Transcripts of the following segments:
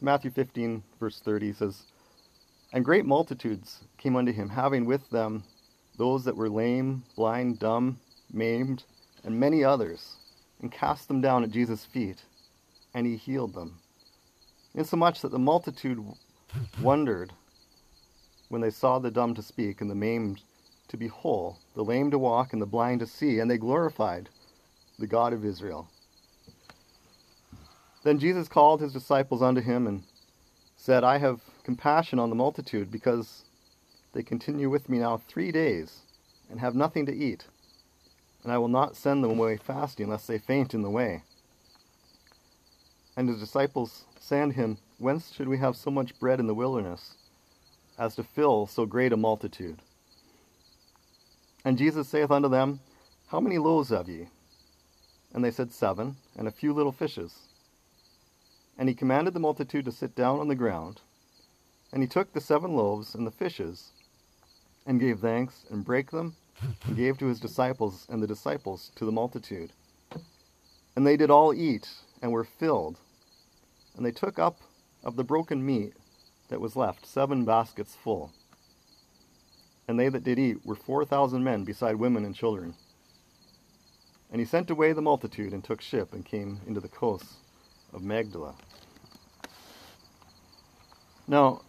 Matthew 15, verse 30 says, And great multitudes came unto him, having with them those that were lame, blind, dumb, maimed, and many others, and cast them down at Jesus' feet, and he healed them. Insomuch that the multitude wondered when they saw the dumb to speak, and the maimed to be whole, the lame to walk, and the blind to see, and they glorified the God of Israel. Then Jesus called his disciples unto him and said, I have compassion on the multitude, because they continue with me now three days, and have nothing to eat. And I will not send them away fasting, lest they faint in the way. And his disciples say unto him, Whence should we have so much bread in the wilderness, as to fill so great a multitude? And Jesus saith unto them, How many loaves have ye? And they said, Seven, and a few little fishes. And he commanded the multitude to sit down on the ground. And he took the seven loaves and the fishes, and gave thanks, and brake them, and gave to his disciples, and the disciples to the multitude. And they did all eat, and were filled. And they took up of the broken meat that was left seven baskets full. And they that did eat were four thousand men, beside women and children. And he sent away the multitude, and took ship, and came into the coasts of Magdala. Now,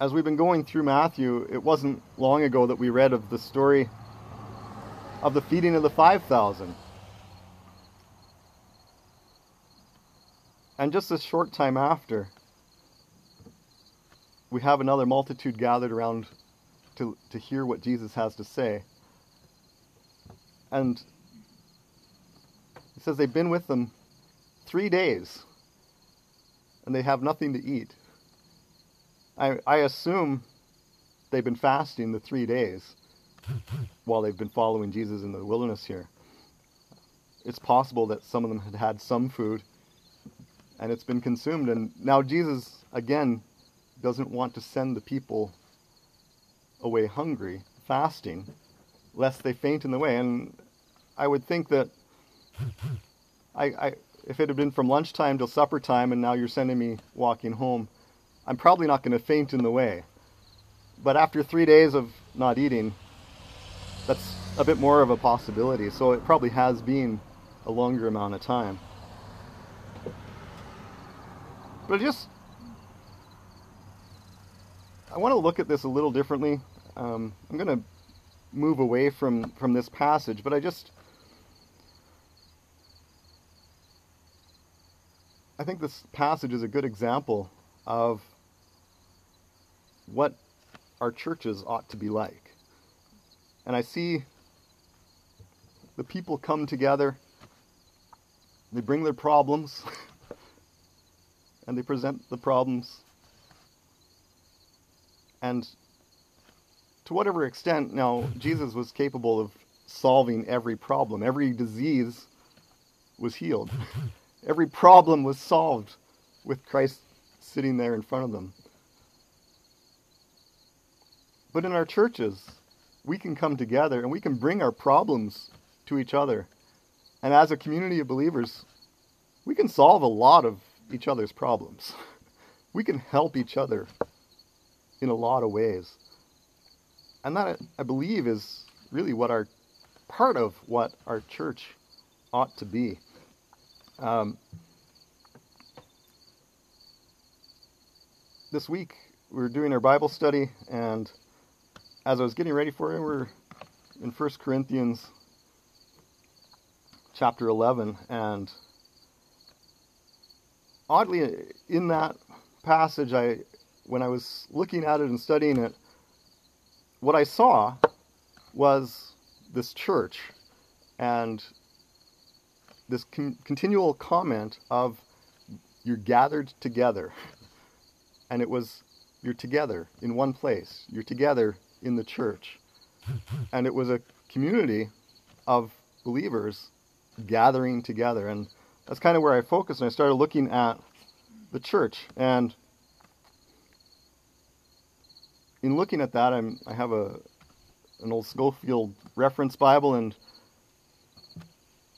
as we've been going through Matthew, it wasn't long ago that we read of the story of the feeding of the 5,000. And just a short time after, we have another multitude gathered around to, to hear what Jesus has to say. And he says they've been with them three days and they have nothing to eat. I, I assume they've been fasting the three days while they've been following Jesus in the wilderness here. It's possible that some of them had had some food and it's been consumed. And now Jesus, again, doesn't want to send the people away hungry, fasting, lest they faint in the way. And I would think that I, I, if it had been from lunchtime till supper time and now you're sending me walking home, I'm probably not going to faint in the way. But after three days of not eating, that's a bit more of a possibility. So it probably has been a longer amount of time. But just, I want to look at this a little differently. Um, I'm going to move away from, from this passage, but I just, I think this passage is a good example of what our churches ought to be like. And I see the people come together, they bring their problems. and they present the problems. And to whatever extent, now, Jesus was capable of solving every problem. Every disease was healed. every problem was solved with Christ sitting there in front of them. But in our churches, we can come together and we can bring our problems to each other. And as a community of believers, we can solve a lot of each other's problems. We can help each other in a lot of ways. And that, I believe, is really what our part of what our church ought to be. Um, this week, we are doing our Bible study, and as I was getting ready for it, we're in 1 Corinthians chapter 11, and oddly, in that passage, I when I was looking at it and studying it, what I saw was this church and this con- continual comment of you're gathered together. And it was you're together in one place. You're together in the church. And it was a community of believers gathering together. And that's kind of where I focused, and I started looking at the church. And in looking at that, I'm, I have a an old Scofield reference Bible, and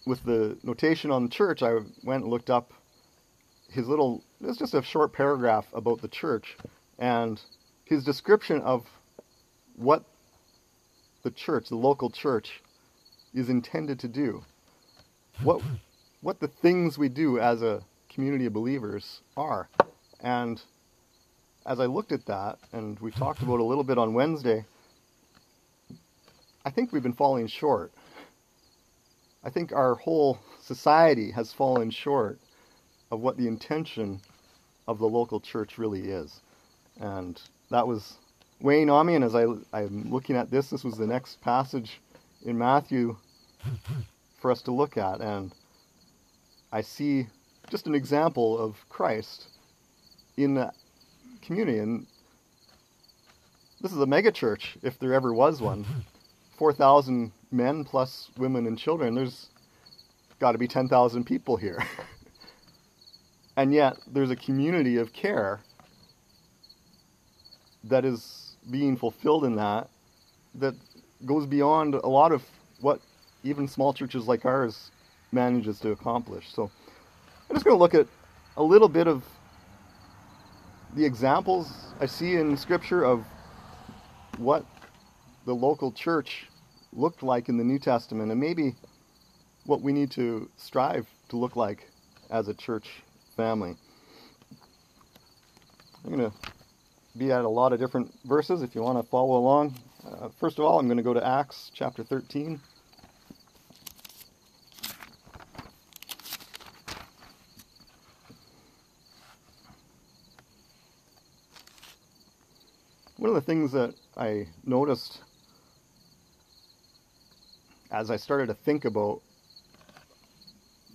with the notation on the church, I went and looked up his little, it's just a short paragraph about the church and his description of what the church, the local church, is intended to do. What, what the things we do as a community of believers are. And as I looked at that, and we talked about a little bit on Wednesday, I think we've been falling short. I think our whole society has fallen short of what the intention of the local church really is. And that was weighing on me. And as I, I'm looking at this, this was the next passage in Matthew for us to look at. And I see just an example of Christ in the community. And this is a megachurch, if there ever was one. 4,000 men plus women and children. There's got to be 10,000 people here. and yet, there's a community of care that is being fulfilled in that that goes beyond a lot of what even small churches like ours manages to accomplish. So I'm just going to look at a little bit of the examples I see in Scripture of what the local church looked like in the New Testament and maybe what we need to strive to look like as a church family. I'm going to be at a lot of different verses if you want to follow along. Uh, first of all, I'm going to go to Acts chapter 13. One of the things that I noticed as I started to think about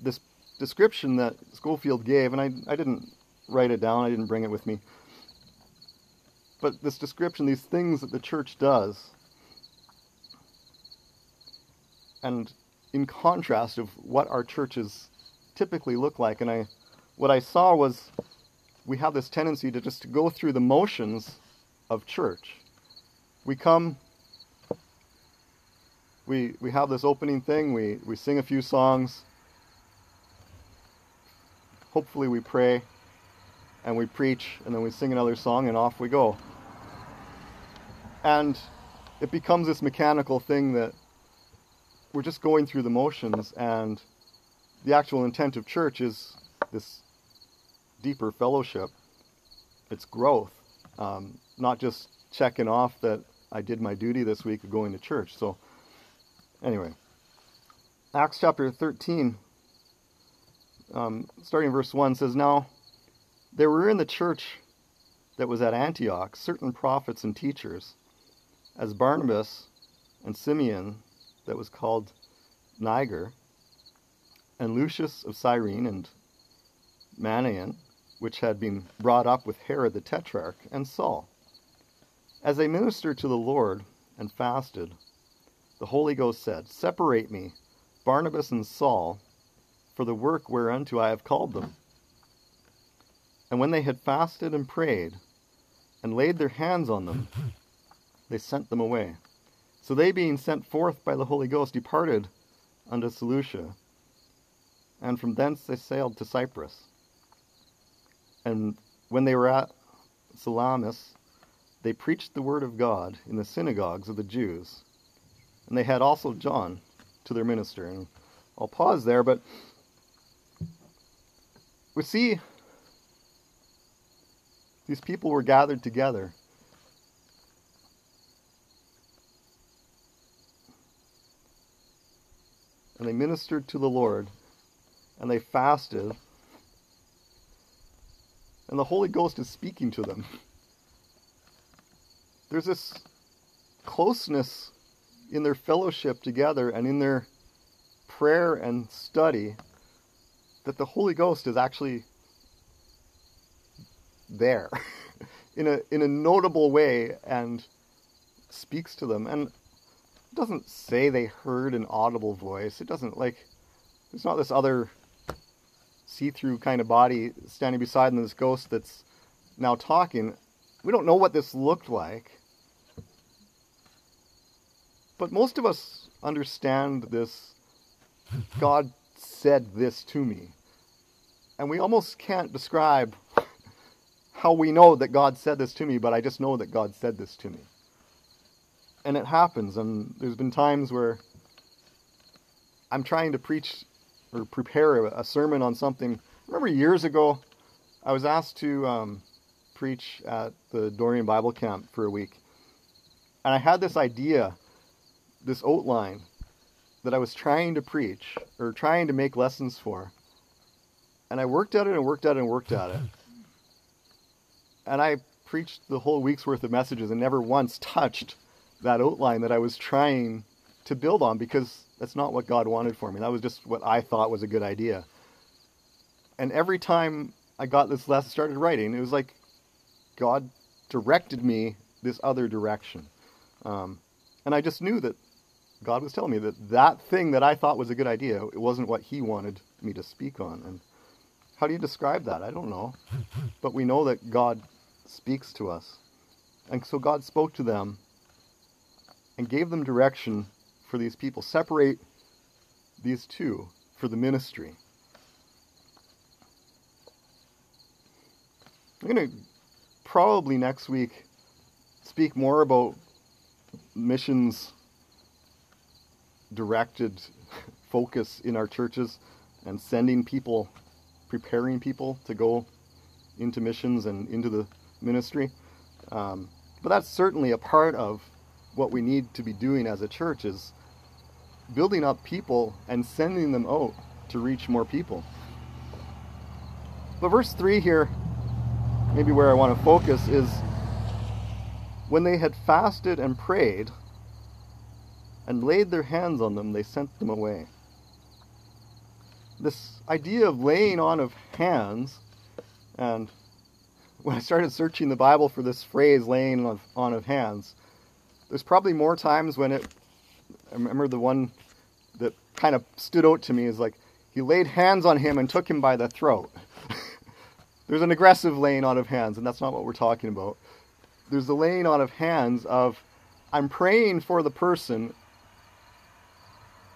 this description that Scofield gave, and I, I didn't write it down, I didn't bring it with me, but this description, these things that the church does, and in contrast of what our churches typically look like, and I, what I saw was we have this tendency to just go through the motions of church. We come, we, we have this opening thing, we, we sing a few songs, hopefully we pray, and we preach, and then we sing another song, and off we go. And it becomes this mechanical thing that we're just going through the motions, and the actual intent of church is this deeper fellowship, it's growth um, not just checking off that I did my duty this week of going to church. So, anyway, Acts chapter 13, um, starting verse 1 says, Now there were in the church that was at Antioch certain prophets and teachers, as Barnabas and Simeon, that was called Niger, and Lucius of Cyrene, and Manaen, which had been brought up with Herod the Tetrarch, and Saul. As they ministered to the Lord and fasted, the Holy Ghost said, Separate me, Barnabas and Saul, for the work whereunto I have called them. And when they had fasted and prayed, and laid their hands on them, they sent them away. So they, being sent forth by the Holy Ghost, departed unto Seleucia, and from thence they sailed to Cyprus. And when they were at Salamis, they preached the word of God in the synagogues of the Jews. And they had also John to their minister. And I'll pause there, but we see these people were gathered together. And they ministered to the Lord, and they fasted and the Holy Ghost is speaking to them. There's this closeness in their fellowship together and in their prayer and study that the Holy Ghost is actually there in a in a notable way and speaks to them and doesn't say they heard an audible voice. It doesn't like there's not this other see-through kind of body standing beside them, this ghost that's now talking. We don't know what this looked like. But most of us understand this God said this to me. And we almost can't describe how we know that God said this to me, but I just know that God said this to me. And it happens, and there's been times where I'm trying to preach or prepare a, sermon on something. remember years ago, I was asked to um, preach at the Dorian Bible Camp for a week. And I had this idea, this outline, that I was trying to preach or trying to make lessons for. And I worked at it and worked at it and worked at it. And I preached the whole week's worth of messages and never once touched that outline that I was trying to build on because that's not what God wanted for me. That was just what I thought was a good idea. And every time I got this lesson, started writing, it was like God directed me this other direction. Um, and I just knew that God was telling me that that thing that I thought was a good idea, it wasn't what He wanted me to speak on. And how do you describe that? I don't know. But we know that God speaks to us. And so God spoke to them and gave them direction for these people. Separate these two for the ministry. I'm going to probably next week speak more about missions directed focus in our churches and sending people, preparing people to go into missions and into the ministry. Um, but that's certainly a part of what we need to be doing as a church is building up people and sending them out to reach more people. But verse 3 here, maybe where I want to focus, is when they had fasted and prayed and laid their hands on them, they sent them away. This idea of laying on of hands, and when I started searching the Bible for this phrase, laying on of hands, there's probably more times when it. I remember the one that kind of stood out to me is like he laid hands on him and took him by the throat. there's an aggressive laying on of hands, and that's not what we're talking about. There's the laying on of hands of I'm praying for the person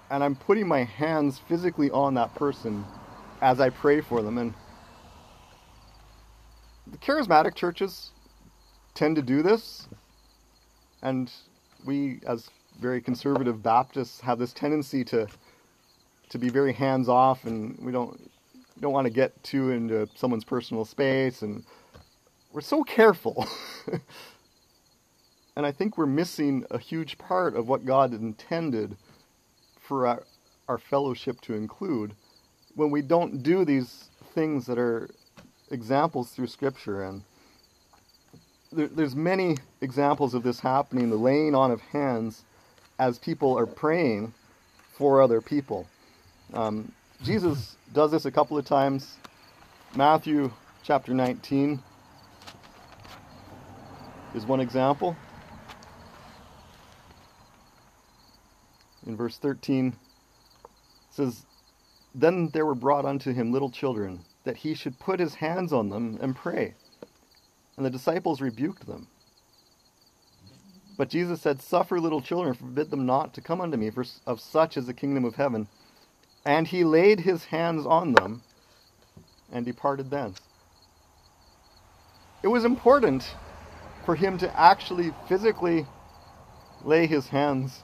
and I'm putting my hands physically on that person as I pray for them. And the charismatic churches tend to do this. And we, as very conservative Baptists, have this tendency to to be very hands off, and we don't don't want to get too into someone's personal space, and we're so careful. and I think we're missing a huge part of what God intended for our, our fellowship to include when we don't do these things that are examples through Scripture and there, there's many examples of this happening, the laying on of hands as people are praying for other people. Um, Jesus does this a couple of times. Matthew chapter 19 is one example. In verse 13 says, Then there were brought unto him little children, that he should put his hands on them and pray. And the disciples rebuked them. But Jesus said, Suffer little children, forbid them not to come unto me, for of such is the kingdom of heaven. And he laid his hands on them and departed thence. It was important for him to actually physically lay his hands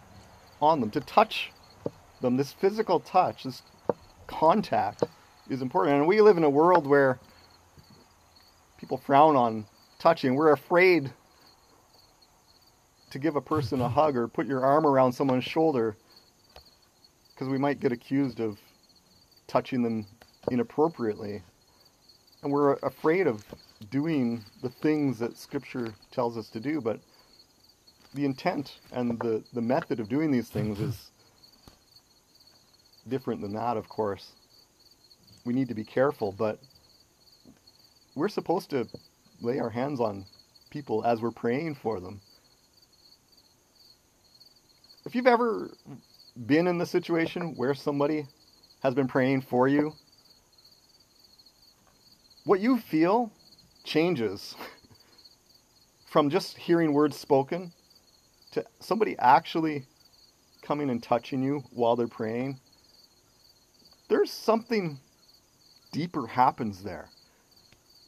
on them, to touch them. This physical touch, this contact is important. And we live in a world where people frown on touching. We're afraid to give a person a hug or put your arm around someone's shoulder because we might get accused of touching them inappropriately. And we're afraid of doing the things that Scripture tells us to do, but the intent and the, the method of doing these things is different than that, of course. We need to be careful, but we're supposed to lay our hands on people as we're praying for them. If you've ever been in the situation where somebody has been praying for you, what you feel changes from just hearing words spoken to somebody actually coming and touching you while they're praying. There's something deeper happens there.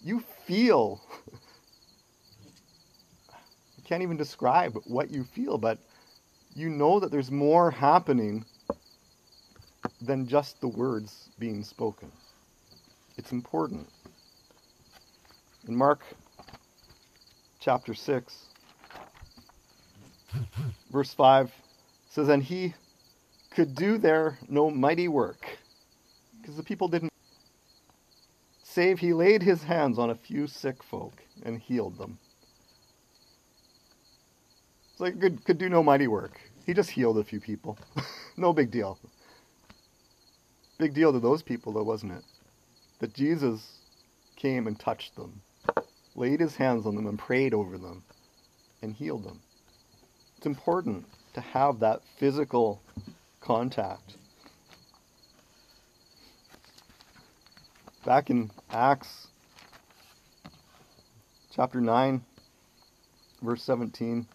You feel, I can't even describe what you feel, but you know that there's more happening than just the words being spoken. It's important. In Mark chapter 6, verse 5 says, And he could do there no mighty work, because the people didn't, save he laid his hands on a few sick folk and healed them. It's like could could do no mighty work. He just healed a few people. no big deal. Big deal to those people though, wasn't it? That Jesus came and touched them, laid his hands on them and prayed over them and healed them. It's important to have that physical contact. Back in Acts chapter 9, verse 17,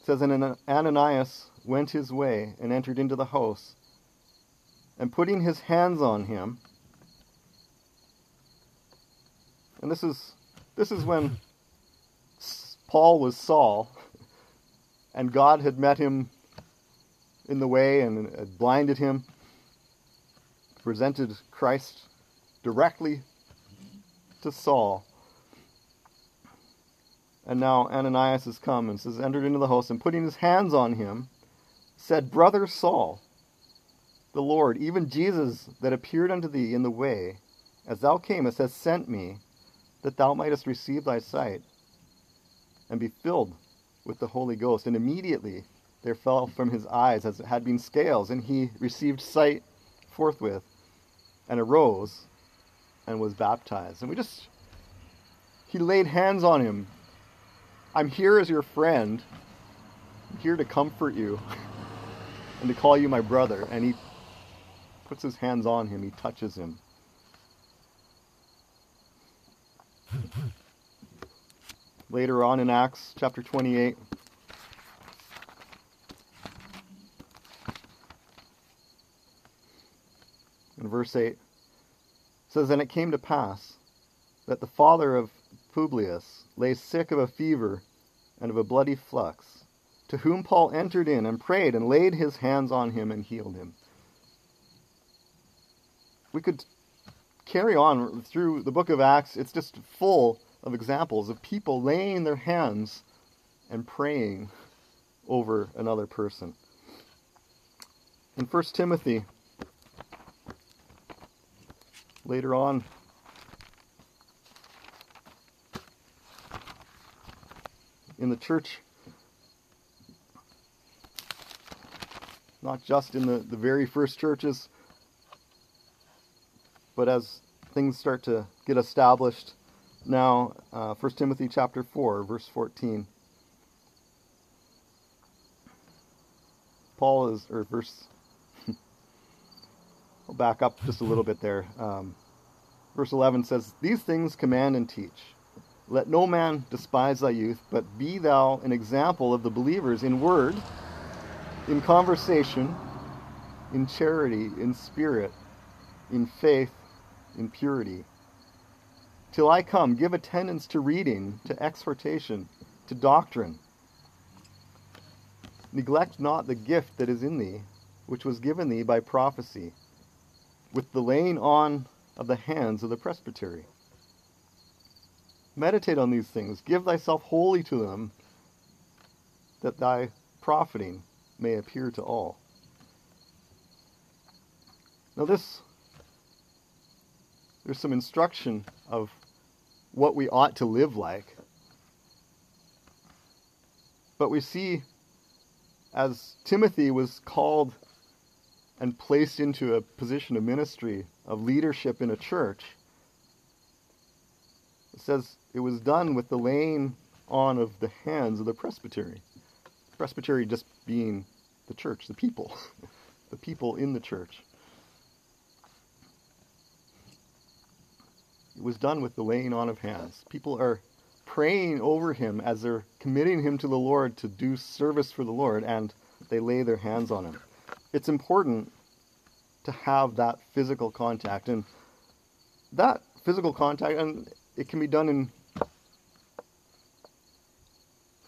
it says, And Ananias went his way and entered into the house, and putting his hands on him, and this is this is when Paul was Saul, and God had met him in the way and blinded him, presented Christ directly to Saul. And now Ananias has come and says, entered into the house, and putting his hands on him, said, Brother Saul, the Lord, even Jesus that appeared unto thee in the way, as thou camest, has sent me, that thou mightest receive thy sight, and be filled with the Holy Ghost. And immediately there fell from his eyes as it had been scales, and he received sight forthwith, and arose and was baptized. And we just, he laid hands on him. I'm here as your friend. I'm here to comfort you and to call you my brother. And he puts his hands on him, he touches him. Later on in Acts chapter 28, in verse 8 says and it came to pass that the father of publius lay sick of a fever and of a bloody flux to whom paul entered in and prayed and laid his hands on him and healed him. We could carry on through the book of acts. It's just full of examples of people laying their hands and praying over another person in 1 timothy later on. In the church, not just in the, the very first churches, but as things start to get established now, uh, 1 Timothy chapter 4, verse 14. Paul is, or verse I'll back up just a little bit there. Um, verse 11 says, These things command and teach. Let no man despise thy youth, but be thou an example of the believers in word, in conversation, in charity, in spirit, in faith, in purity. Till I come, give attendance to reading, to exhortation, to doctrine. Neglect not the gift that is in thee, which was given thee by prophecy with the laying on of the hands of the presbytery. Meditate on these things, give thyself wholly to them, that thy profiting may appear to all. Now, this, there's some instruction of what we ought to live like. But we see, as Timothy was called and placed into a position of ministry, of leadership in a church. It says it was done with the laying on of the hands of the presbytery. Presbytery just being the church, the people, the people in the church. Was done with the laying on of hands. People are praying over him as they're committing him to the Lord to do service for the Lord, and they lay their hands on him it's important to have that physical contact. And that physical contact, and it can be done in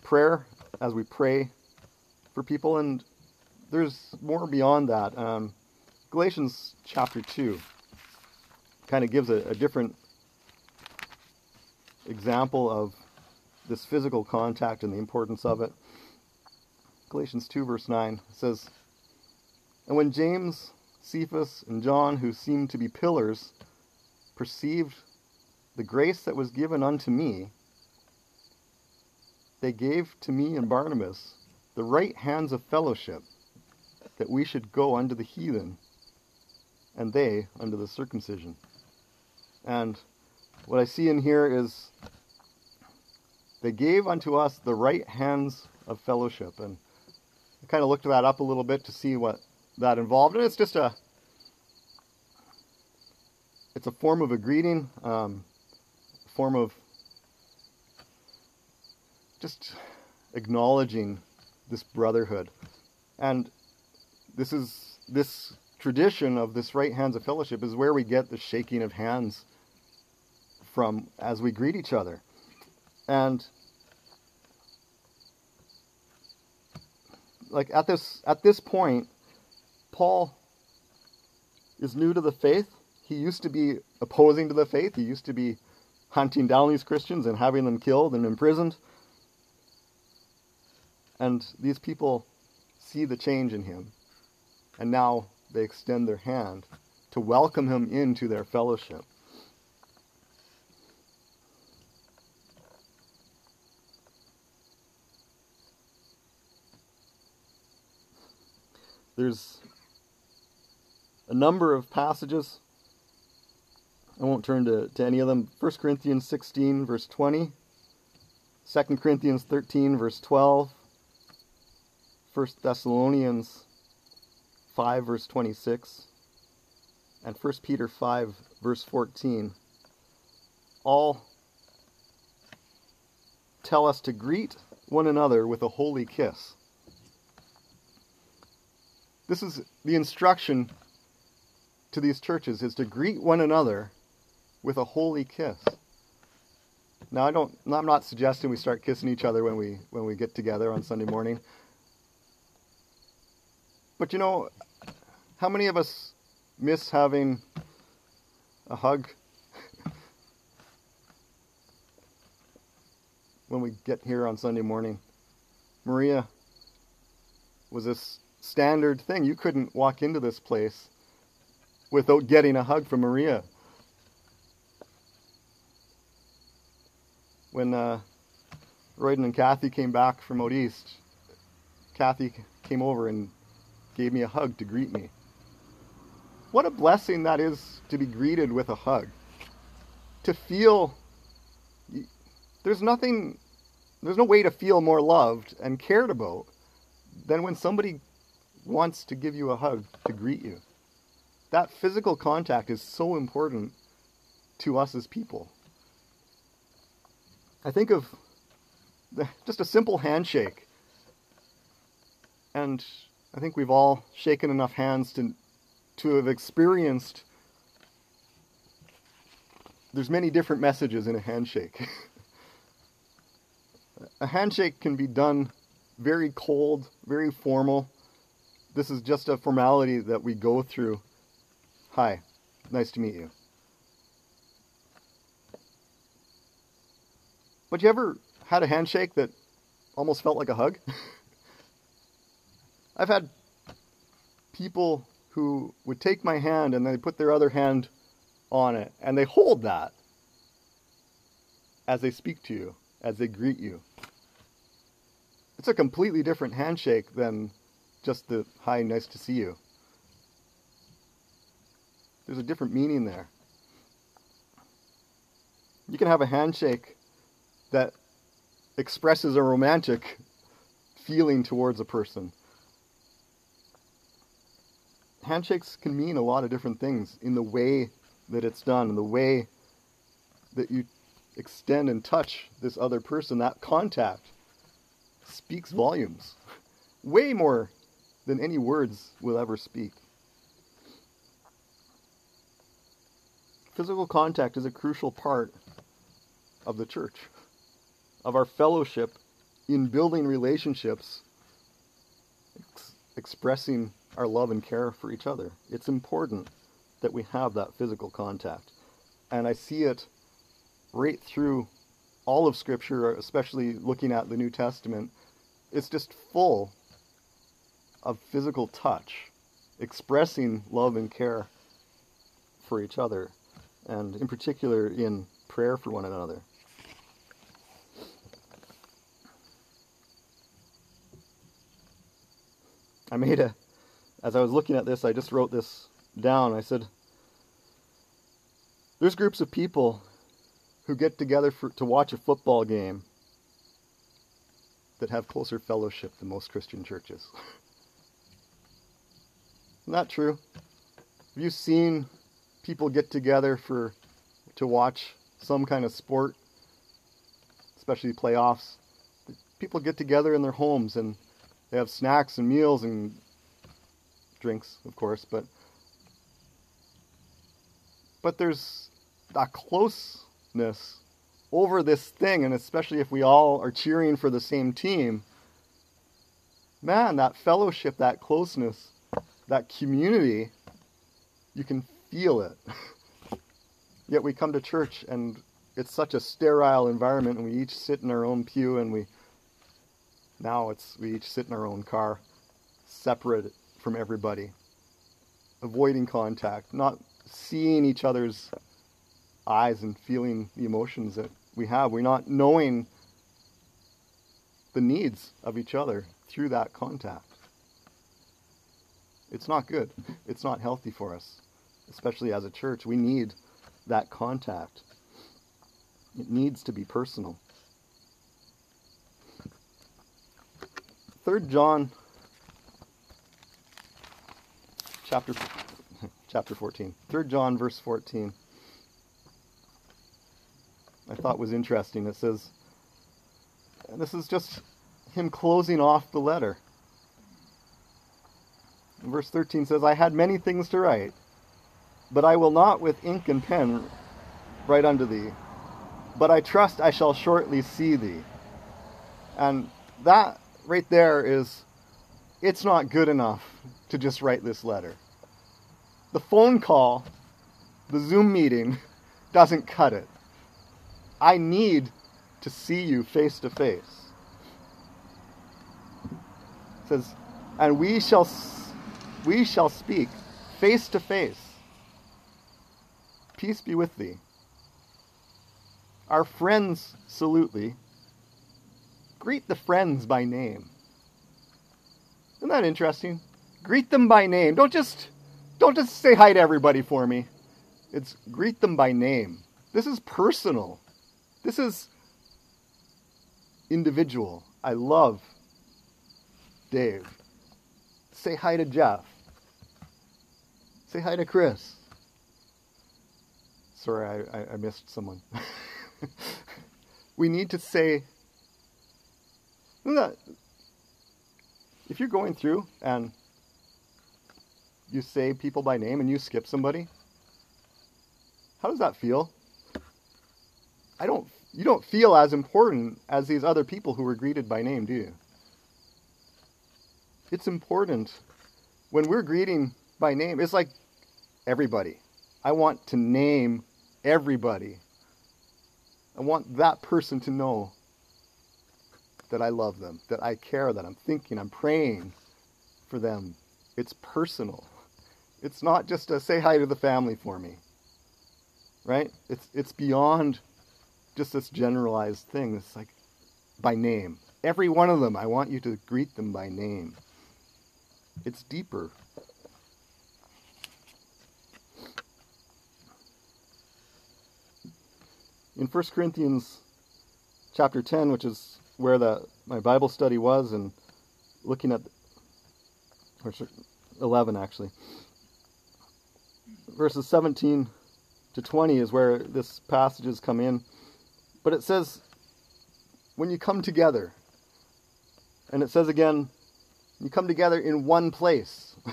prayer as we pray for people, and there's more beyond that. Um, Galatians chapter 2 kind of gives a, a different example of this physical contact and the importance of it. Galatians 2, verse 9 says, And when James, Cephas, and John, who seemed to be pillars, perceived the grace that was given unto me, they gave to me and Barnabas the right hands of fellowship, that we should go unto the heathen, and they unto the circumcision. And what I see in here is they gave unto us the right hands of fellowship. And I kind of looked that up a little bit to see what that involved. And it's just a it's a form of a greeting, um, form of just acknowledging this brotherhood. And this is this tradition of this right hands of fellowship is where we get the shaking of hands from as we greet each other. And like at this at this point, Paul is new to the faith. He used to be opposing to the faith. He used to be hunting down these Christians and having them killed and imprisoned. And these people see the change in him. And now they extend their hand to welcome him into their fellowship. There's a number of passages. I won't turn to, to any of them. 1 Corinthians 16, verse 20. 2 Corinthians 13, verse 12. 1 Thessalonians 5, verse 26. And 1 Peter 5, verse 14. All tell us to greet one another with a holy kiss. This is the instruction to these churches is to greet one another with a holy kiss. Now I don't I'm not suggesting we start kissing each other when we when we get together on Sunday morning. But you know, how many of us miss having a hug when we get here on Sunday morning? Maria was this standard thing. You couldn't walk into this place without getting a hug from Maria. When uh, Royden and Kathy came back from out east, Kathy came over and gave me a hug to greet me. What a blessing that is to be greeted with a hug. To feel there's nothing, there's no way to feel more loved and cared about than when somebody wants to give you a hug to greet you. That physical contact is so important to us as people. I think of just a simple handshake. And I think we've all shaken enough hands to to have experienced there's many different messages in a handshake. a handshake can be done very cold, very formal, this is just a formality that we go through. Hi, nice to meet you. But you ever had a handshake that almost felt like a hug? I've had people who would take my hand and they put their other hand on it and they hold that as they speak to you, as they greet you. It's a completely different handshake than just the hi, nice to see you. There's a different meaning there. You can have a handshake that expresses a romantic feeling towards a person. Handshakes can mean a lot of different things in the way that it's done, in the way that you extend and touch this other person. That contact speaks volumes. Way more than any words will ever speak. physical contact is a crucial part of the church, of our fellowship in building relationships, ex- expressing our love and care for each other. It's important that we have that physical contact. And I see it right through all of Scripture, especially looking at the New Testament. It's just full of physical touch, expressing love and care for each other, and in particular in prayer for one another. I made a, as I was looking at this, I just wrote this down. I said, there's groups of people who get together for, to watch a football game that have closer fellowship than most Christian churches. Isn't true? Have you seen people get together for to watch some kind of sport, especially playoffs? People get together in their homes and they have snacks and meals and drinks, of course, but but there's a closeness over this thing, and especially if we all are cheering for the same team. Man, that fellowship, that closeness, that community, you can feel it. Yet we come to church and it's such a sterile environment, and we each sit in our own pew and we now it's we each sit in our own car, separate from everybody, avoiding contact, not seeing each other's eyes and feeling the emotions that we have. We're not knowing the needs of each other through that contact. It's not good. It's not healthy for us, especially as a church. We need that contact. It needs to be personal. 3 John chapter chapter 14. 3 John verse 14. I thought was interesting. It says this is just him closing off the letter. Verse 13 says, I had many things to write, but I will not with ink and pen write unto thee, but I trust I shall shortly see thee. And that right there is it's not good enough to just write this letter. The phone call, the Zoom meeting, doesn't cut it. I need to see you face to face. It says, and we shall we shall speak face to face. Peace be with thee. Our friends salute thee Greet the friends by name. Isn't that interesting? Greet them by name. Don't just don't just say hi to everybody for me. It's greet them by name. This is personal. This is individual. I love Dave. Say hi to Jeff. Say hi to Chris. Sorry, I, I, missed someone. we need to say if you're going through and you say people by name and you skip somebody, how does that feel? I don't you don't feel as important as these other people who were greeted by name, do you? It's important when we're greeting by name. It's like everybody. I want to name everybody. I want that person to know that I love them, that I care, that I'm thinking, I'm praying for them. It's personal. It's not just a say hi to the family for me. Right? It's it's beyond just this generalized thing. It's like by name. Every one of them, I want you to greet them by name. It's deeper. In 1 Corinthians chapter 10, which is where the my Bible study was and looking at or 11 actually. Verses 17 to 20 is where this passages come in. But it says when you come together and it says again you come together in one place.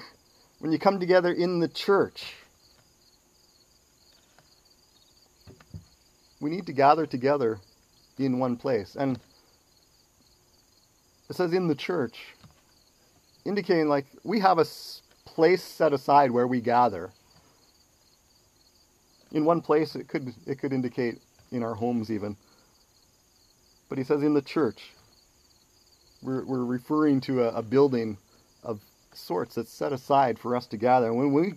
When you come together in the church we need to gather together in one place. And it says in the church, indicating like we have a place set aside where we gather. In one place, it could it could indicate in our homes even. But he says in the church. We're, we're referring to a, a building of sorts that's set aside for us to gather. And when we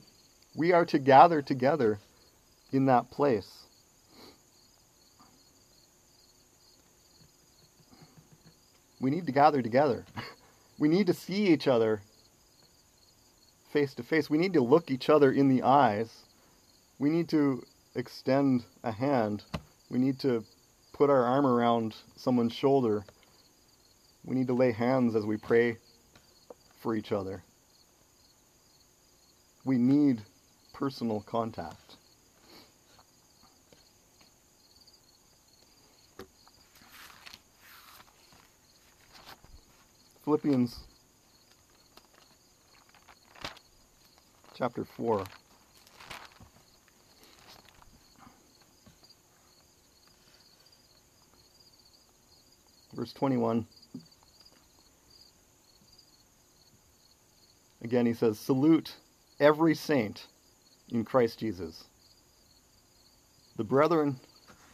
we are to gather together in that place. We need to gather together. We need to see each other face to face. We need to look each other in the eyes. We need to extend a hand. We need to put our arm around someone's shoulder. We need to lay hands as we pray for each other. We need personal contact. Philippians chapter 4. Verse 21. Again, he says, Salute every saint in Christ Jesus. The brethren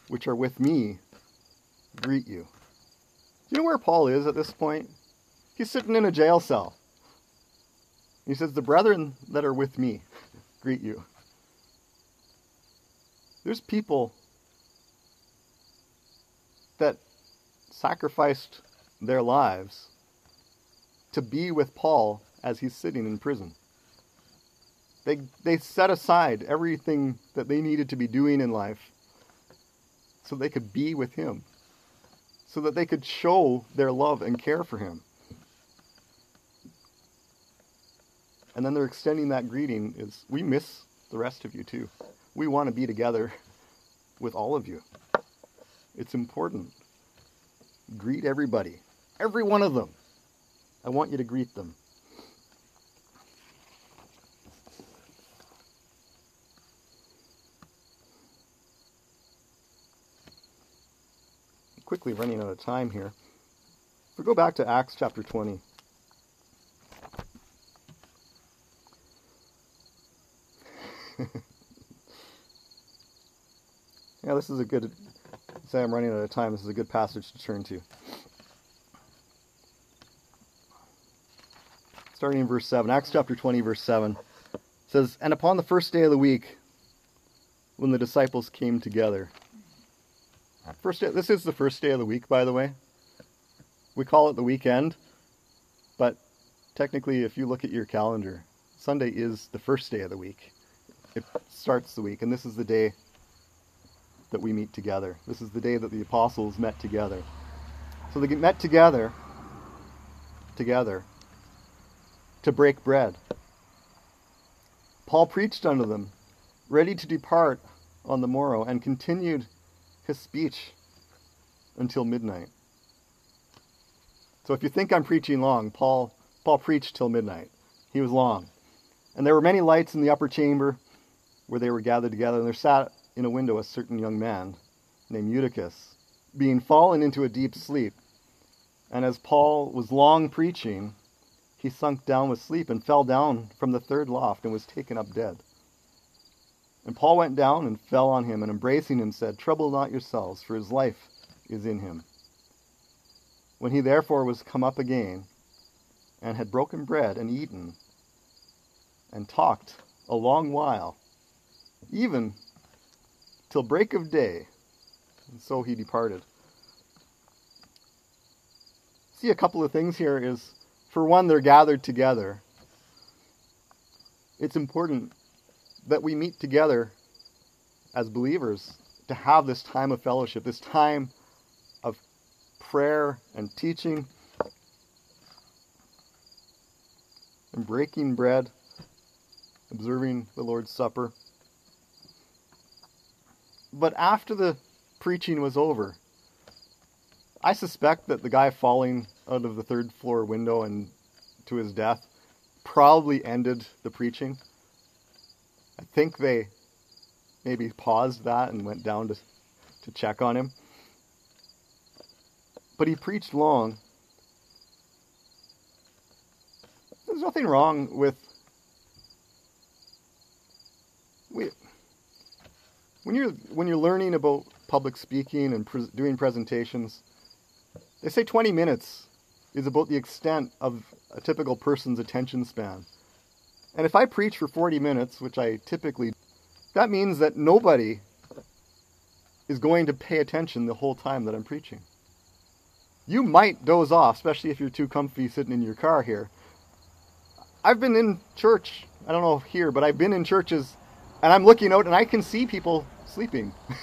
which are with me greet you. Do you know where Paul is at this point? He's sitting in a jail cell. He says, The brethren that are with me greet you. There's people that sacrificed their lives to be with Paul as he's sitting in prison. They, they set aside everything that they needed to be doing in life so they could be with him, so that they could show their love and care for him. And then they're extending that greeting is we miss the rest of you too. We want to be together with all of you. It's important. Greet everybody. Every one of them. I want you to greet them. quickly running out of time here. If we go back to Acts chapter 20. yeah, this is a good. Say I'm running out of time. This is a good passage to turn to. Starting in verse 7, Acts chapter 20, verse 7 says, And upon the first day of the week, when the disciples came together, First day, this is the first day of the week, by the way. We call it the weekend, but technically, if you look at your calendar, Sunday is the first day of the week. It starts the week, and this is the day that we meet together. This is the day that the apostles met together. So they met together, together, to break bread. Paul preached unto them, ready to depart on the morrow, and continued his speech until midnight. So if you think I'm preaching long, Paul Paul preached till midnight. He was long. And there were many lights in the upper chamber where they were gathered together, and there sat in a window a certain young man named Eutychus, being fallen into a deep sleep. And as Paul was long preaching, he sunk down with sleep and fell down from the third loft and was taken up dead. And Paul went down and fell on him, and embracing him said, Trouble not yourselves, for his life is in him. When he therefore was come up again, and had broken bread and eaten, and talked a long while, even till break of day, and so he departed. See, a couple of things here is, for one, they're gathered together. It's important that we meet together as believers to have this time of fellowship, this time of prayer and teaching and breaking bread, observing the Lord's Supper. But after the preaching was over, I suspect that the guy falling out of the third floor window and to his death probably ended the preaching. I think they maybe paused that and went down to to check on him. But he preached long. There's nothing wrong with we, when you're when you're learning about public speaking and pre- doing presentations, they say 20 minutes is about the extent of a typical person's attention span. And if I preach for 40 minutes, which I typically, that means that nobody is going to pay attention the whole time that I'm preaching. You might doze off, especially if you're too comfy sitting in your car here. I've been in church, I don't know here, but I've been in churches and I'm looking out and I can see people sleeping.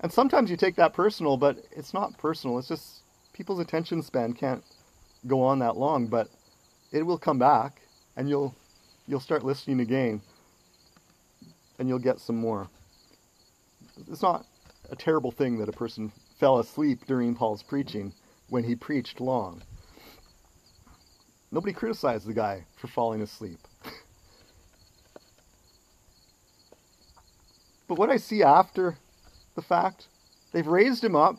and sometimes you take that personal, but it's not personal. It's just people's attention span can't go on that long, but it will come back and you'll you'll start listening again and you'll get some more. It's not a terrible thing that a person fell asleep during Paul's preaching when he preached long. Nobody criticized the guy for falling asleep. But what I see after the fact, they've raised him up,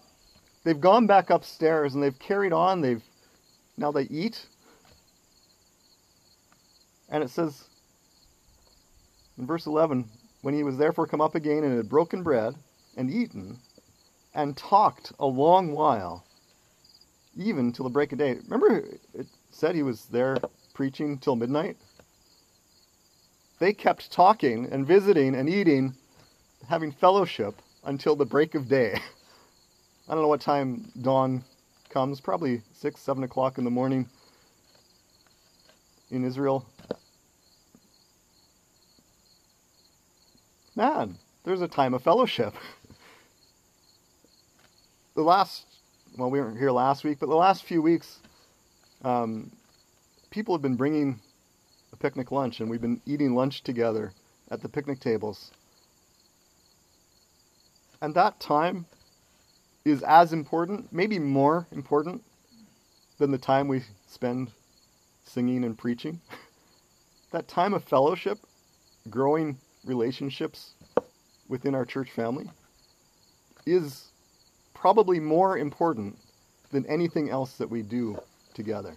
they've gone back upstairs, and they've carried on. They've now they eat, and it says in verse 11, when he was therefore come up again and had broken bread and eaten, and talked a long while, even till the break of day. Remember, it said he was there preaching till midnight. They kept talking and visiting and eating having fellowship until the break of day. I don't know what time dawn comes, probably 6, 7 o'clock in the morning in Israel. Man, there's a time of fellowship. the last, well, we weren't here last week, but the last few weeks, um, people have been bringing a picnic lunch, and we've been eating lunch together at the picnic tables. And that time is as important, maybe more important, than the time we spend singing and preaching. that time of fellowship, growing relationships within our church family, is probably more important than anything else that we do together.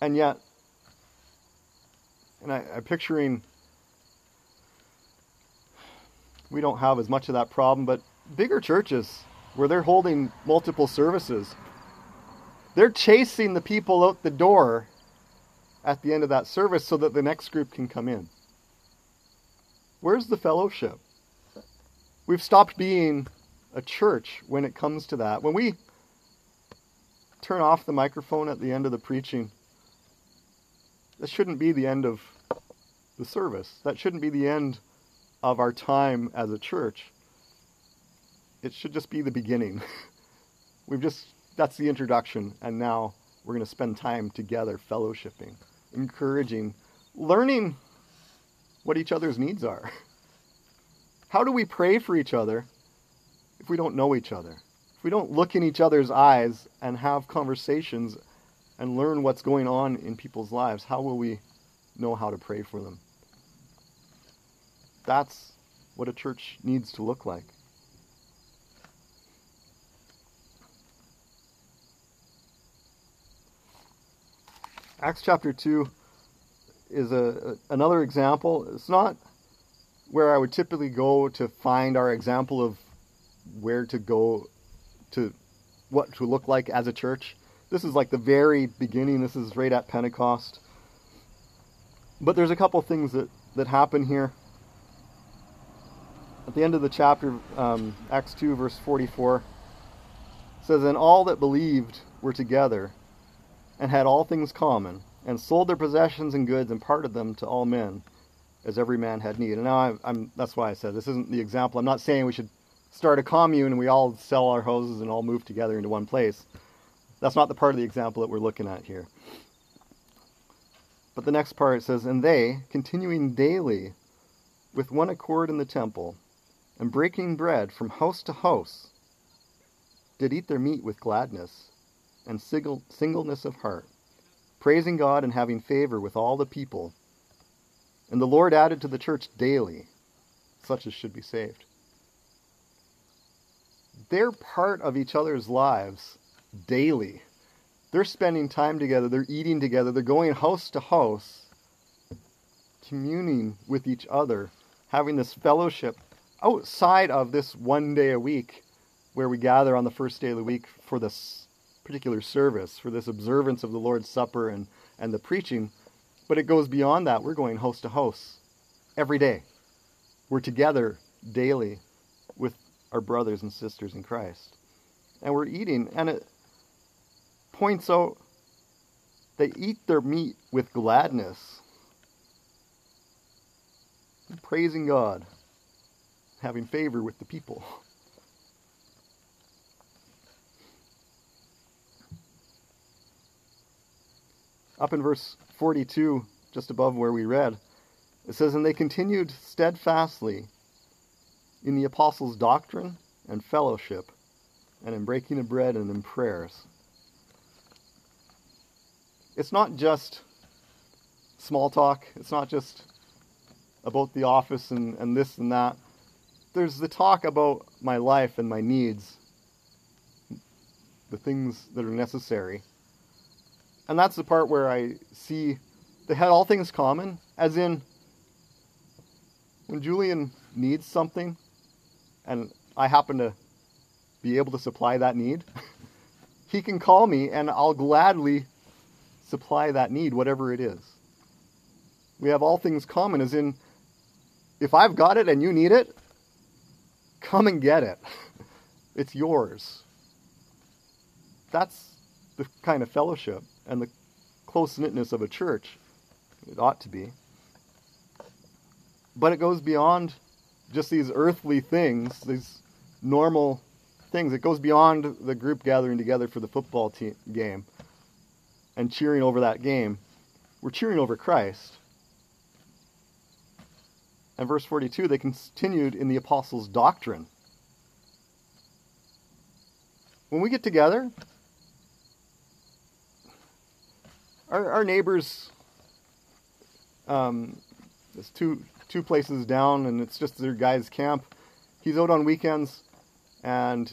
And yet, and I, am picturing we don't have as much of that problem, but bigger churches where they're holding multiple services, they're chasing the people out the door at the end of that service so that the next group can come in. Where's the fellowship? We've stopped being a church when it comes to that. When we turn off the microphone at the end of the preaching, that shouldn't be the end of the service. That shouldn't be the end of our time as a church, it should just be the beginning. We've just, that's the introduction, and now we're going to spend time together fellowshipping, encouraging, learning what each other's needs are. How do we pray for each other if we don't know each other? If we don't look in each other's eyes and have conversations and learn what's going on in people's lives, how will we know how to pray for them? That's what a church needs to look like. Acts chapter 2 is a, a, another example. It's not where I would typically go to find our example of where to go to what to look like as a church. This is like the very beginning. This is right at Pentecost. But there's a couple things that, that happen here at the end of the chapter, um, Acts 2, verse 44, says, And all that believed were together and had all things common, and sold their possessions and goods and parted them to all men, as every man had need. And now I'm, I'm, that's why I said this isn't the example. I'm not saying we should start a commune and we all sell our houses and all move together into one place. That's not the part of the example that we're looking at here. But the next part says, And they, continuing daily with one accord in the temple, and breaking bread from house to house, did eat their meat with gladness and singleness of heart, praising God and having favor with all the people. And the Lord added to the church daily such as should be saved. they're part of each other's lives daily. They're spending time together, they're eating together, they're going house to house, communing with each other, having this fellowship outside of this one day a week where we gather on the first day of the week for this particular service, for this observance of the Lord's Supper and, and the preaching. But it goes beyond that. We're going house to house every day. We're together daily with our brothers and sisters in Christ. And we're eating, and it points out they eat their meat with gladness, praising God, having favor with the people. Up in verse 42, just above where we read, it says, And they continued steadfastly in the apostles' doctrine and fellowship, and in breaking of bread and in prayers. It's not just small talk, it's not just about the office and, and this and that. There's the talk about my life and my needs, the things that are necessary. And that's the part where I see they had all things common, as in when Julian needs something and I happen to be able to supply that need, he can call me and I'll gladly supply that need, whatever it is. We have all things common, as in, if I've got it and you need it, come and get it. It's yours. That's the kind of fellowship and the close knitness of a church. It ought to be. But it goes beyond just these earthly things, these normal things. It goes beyond the group gathering together for the football team game and cheering over that game. We're cheering over Christ. And verse 42, they continued in the apostles' doctrine. When we get together, our, our neighbors, um, there's two two places down, and it's just their guy's camp. He's out on weekends, and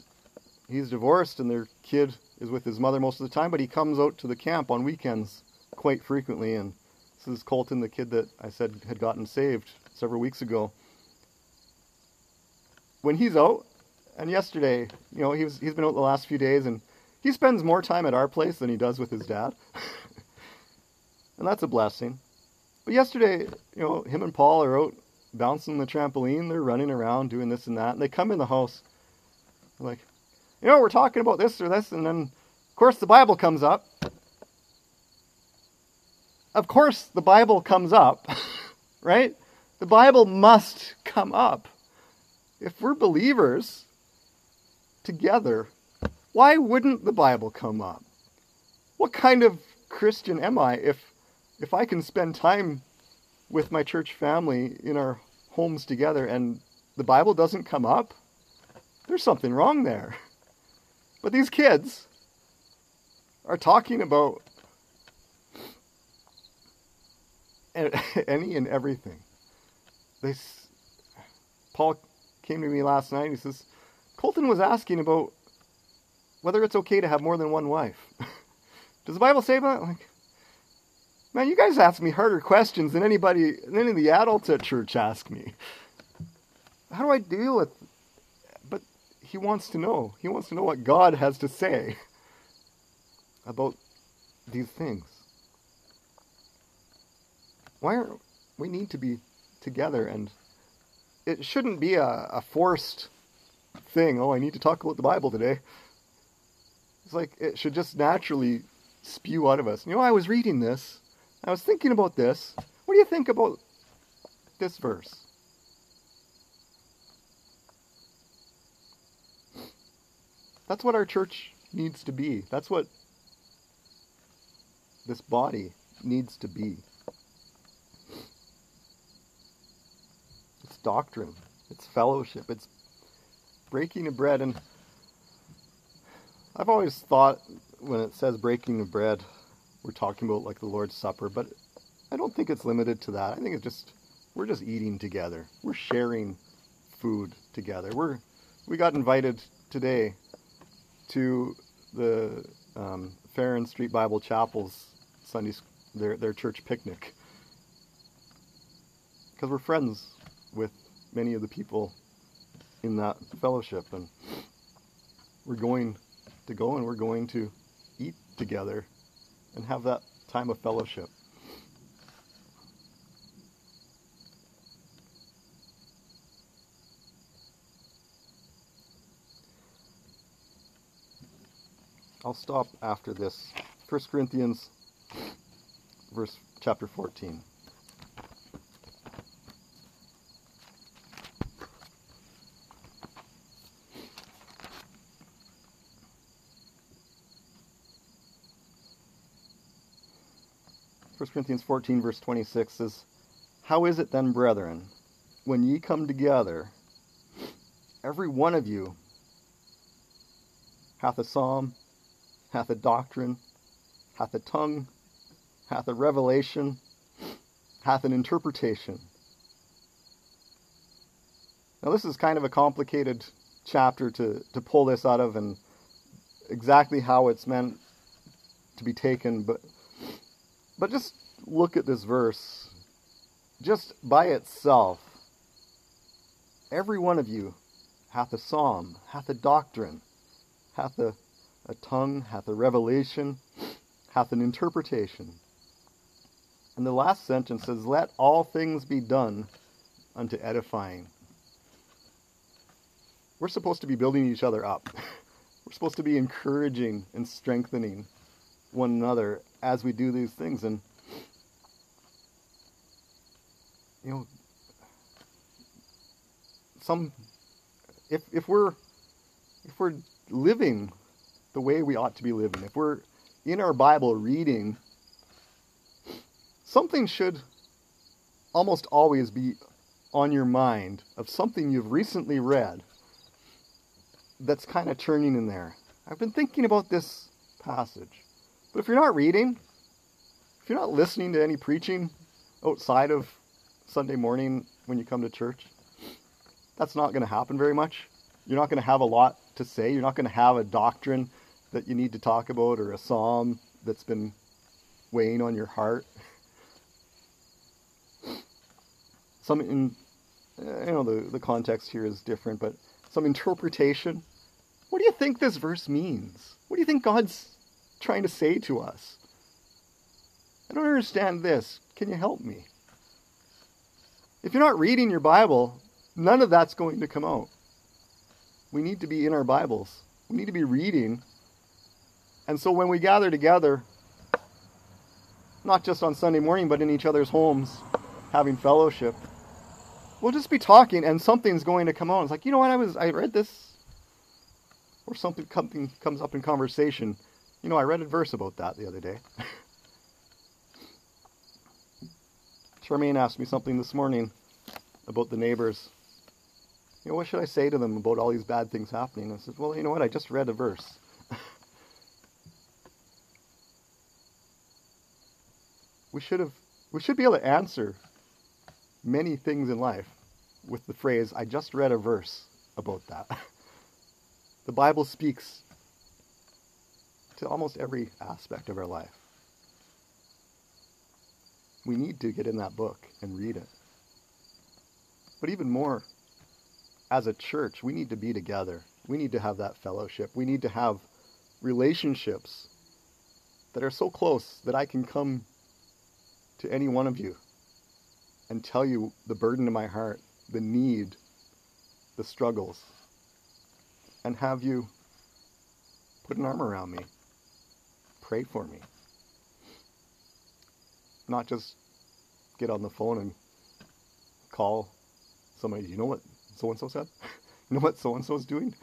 he's divorced, and their kid is with his mother most of the time. But he comes out to the camp on weekends quite frequently. And this is Colton, the kid that I said had gotten saved several weeks ago. When he's out, and yesterday, you know, he was, he's been out the last few days, and he spends more time at our place than he does with his dad. and that's a blessing. But yesterday, you know, him and Paul are out bouncing the trampoline. They're running around doing this and that. And they come in the house. like, you know, we're talking about this or this. And then, of course, the Bible comes up. Of course, the Bible comes up, right? The Bible must come up. If we're believers together, why wouldn't the Bible come up? What kind of Christian am I if if I can spend time with my church family in our homes together and the Bible doesn't come up, there's something wrong there. But these kids are talking about any and everything. Paul came to me last night. He says, Colton was asking about whether it's okay to have more than one wife. Does the Bible say that? Like, Man, you guys ask me harder questions than anybody, than any of the adults at church ask me. How do I deal with? But he wants to know. He wants to know what God has to say about these things. Why aren't we need to be together, and it shouldn't be a, a forced thing. Oh, I need to talk about the Bible today. It's like it should just naturally spew out of us. You know, I was reading this I was thinking about this. What do you think about this verse? That's what our church needs to be. That's what this body needs to be. Doctrine, it's fellowship, it's breaking of bread. And I've always thought when it says breaking of bread, we're talking about like the Lord's Supper, but I don't think it's limited to that. I think it's just we're just eating together. We're sharing food together. We're we got invited today to the um, Farron Street Bible Chapel's Sunday their their church picnic because we're friends with many of the people in that fellowship and we're going to go and we're going to eat together and have that time of fellowship. I'll stop after this. 1 Corinthians verse chapter 14. First Corinthians 14 verse 26 says, How is it then, brethren, when ye come together, every one of you hath a psalm, hath a doctrine, hath a tongue, hath a revelation, hath an interpretation. Now, this is kind of a complicated chapter to, to pull this out of and exactly how it's meant to be taken, but, but just look at this verse. Just by itself, every one of you hath a psalm, hath a doctrine, hath a, a tongue, hath a revelation, hath an interpretation. And the last sentence says, Let all things be done unto edifying. We're supposed to be building each other up. We're supposed to be encouraging and strengthening one another as we do these things. And, you know, some, if, if we're, if we're living the way we ought to be living, if we're in our Bible reading something should almost always be on your mind of something you've recently read that's kind of turning in there. I've been thinking about this passage. But if you're not reading, if you're not listening to any preaching outside of Sunday morning when you come to church, that's not going to happen very much. You're not going to have a lot to say. You're not going to have a doctrine that you need to talk about or a psalm that's been weighing on your heart. some in you know the, the context here is different but some interpretation what do you think this verse means what do you think god's trying to say to us i don't understand this. Can you help me? If you're not reading your bible none of that's going to come out. We need to be in our bibles. We need to be reading. And so when we gather together not just on sunday morning but in each other's homes having fellowship we'll just be talking and something's going to come on. It's like, you know what, I was I read this or something something comes up in conversation. You know, I read a verse about that the other day. Charmaine asked me something this morning about the neighbors. You know, what should I say to them about all these bad things happening? I said, well, you know what, I just read a verse. we should have we should be able to answer many things in life with the phrase, I just read a verse about that. the Bible speaks to almost every aspect of our life. We need to get in that book and read it. But even more, as a church, we need to be together. We need to have that fellowship. We need to have relationships that are so close that I can come to any one of you and tell you the burden of my heart, the need, the struggles, and have you put an arm around me, pray for me. Not just get on the phone and call somebody, you know what so and so said? you know what so and so is doing?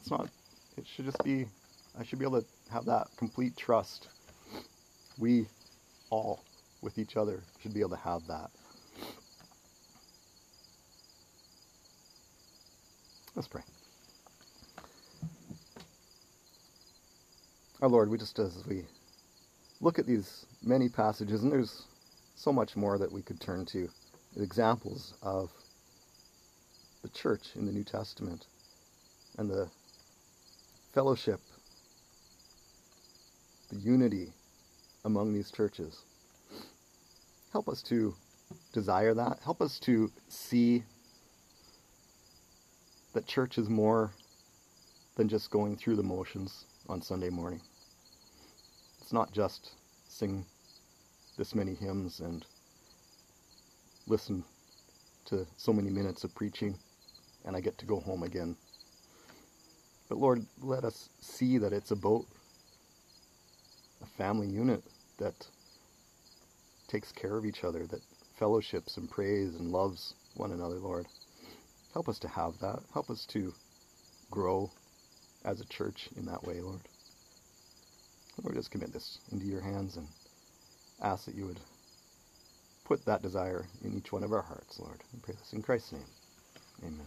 it's not, it should just be, I should be able to have that complete trust. We all with each other should be able to have that. Let's pray. Our Lord, we just as we look at these many passages, and there's so much more that we could turn to, examples of the church in the New Testament. and the fellowship, the unity among these churches. Help us to desire that. Help us to see that church is more than just going through the motions on Sunday morning. It's not just sing this many hymns and listen to so many minutes of preaching and I get to go home again. But Lord, let us see that it's about a family unit that takes care of each other, that fellowships and prays and loves one another, Lord. Help us to have that. Help us to grow as a church in that way, Lord. Lord, just commit this into your hands and ask that you would put that desire in each one of our hearts, Lord. We pray this in Christ's name. Amen.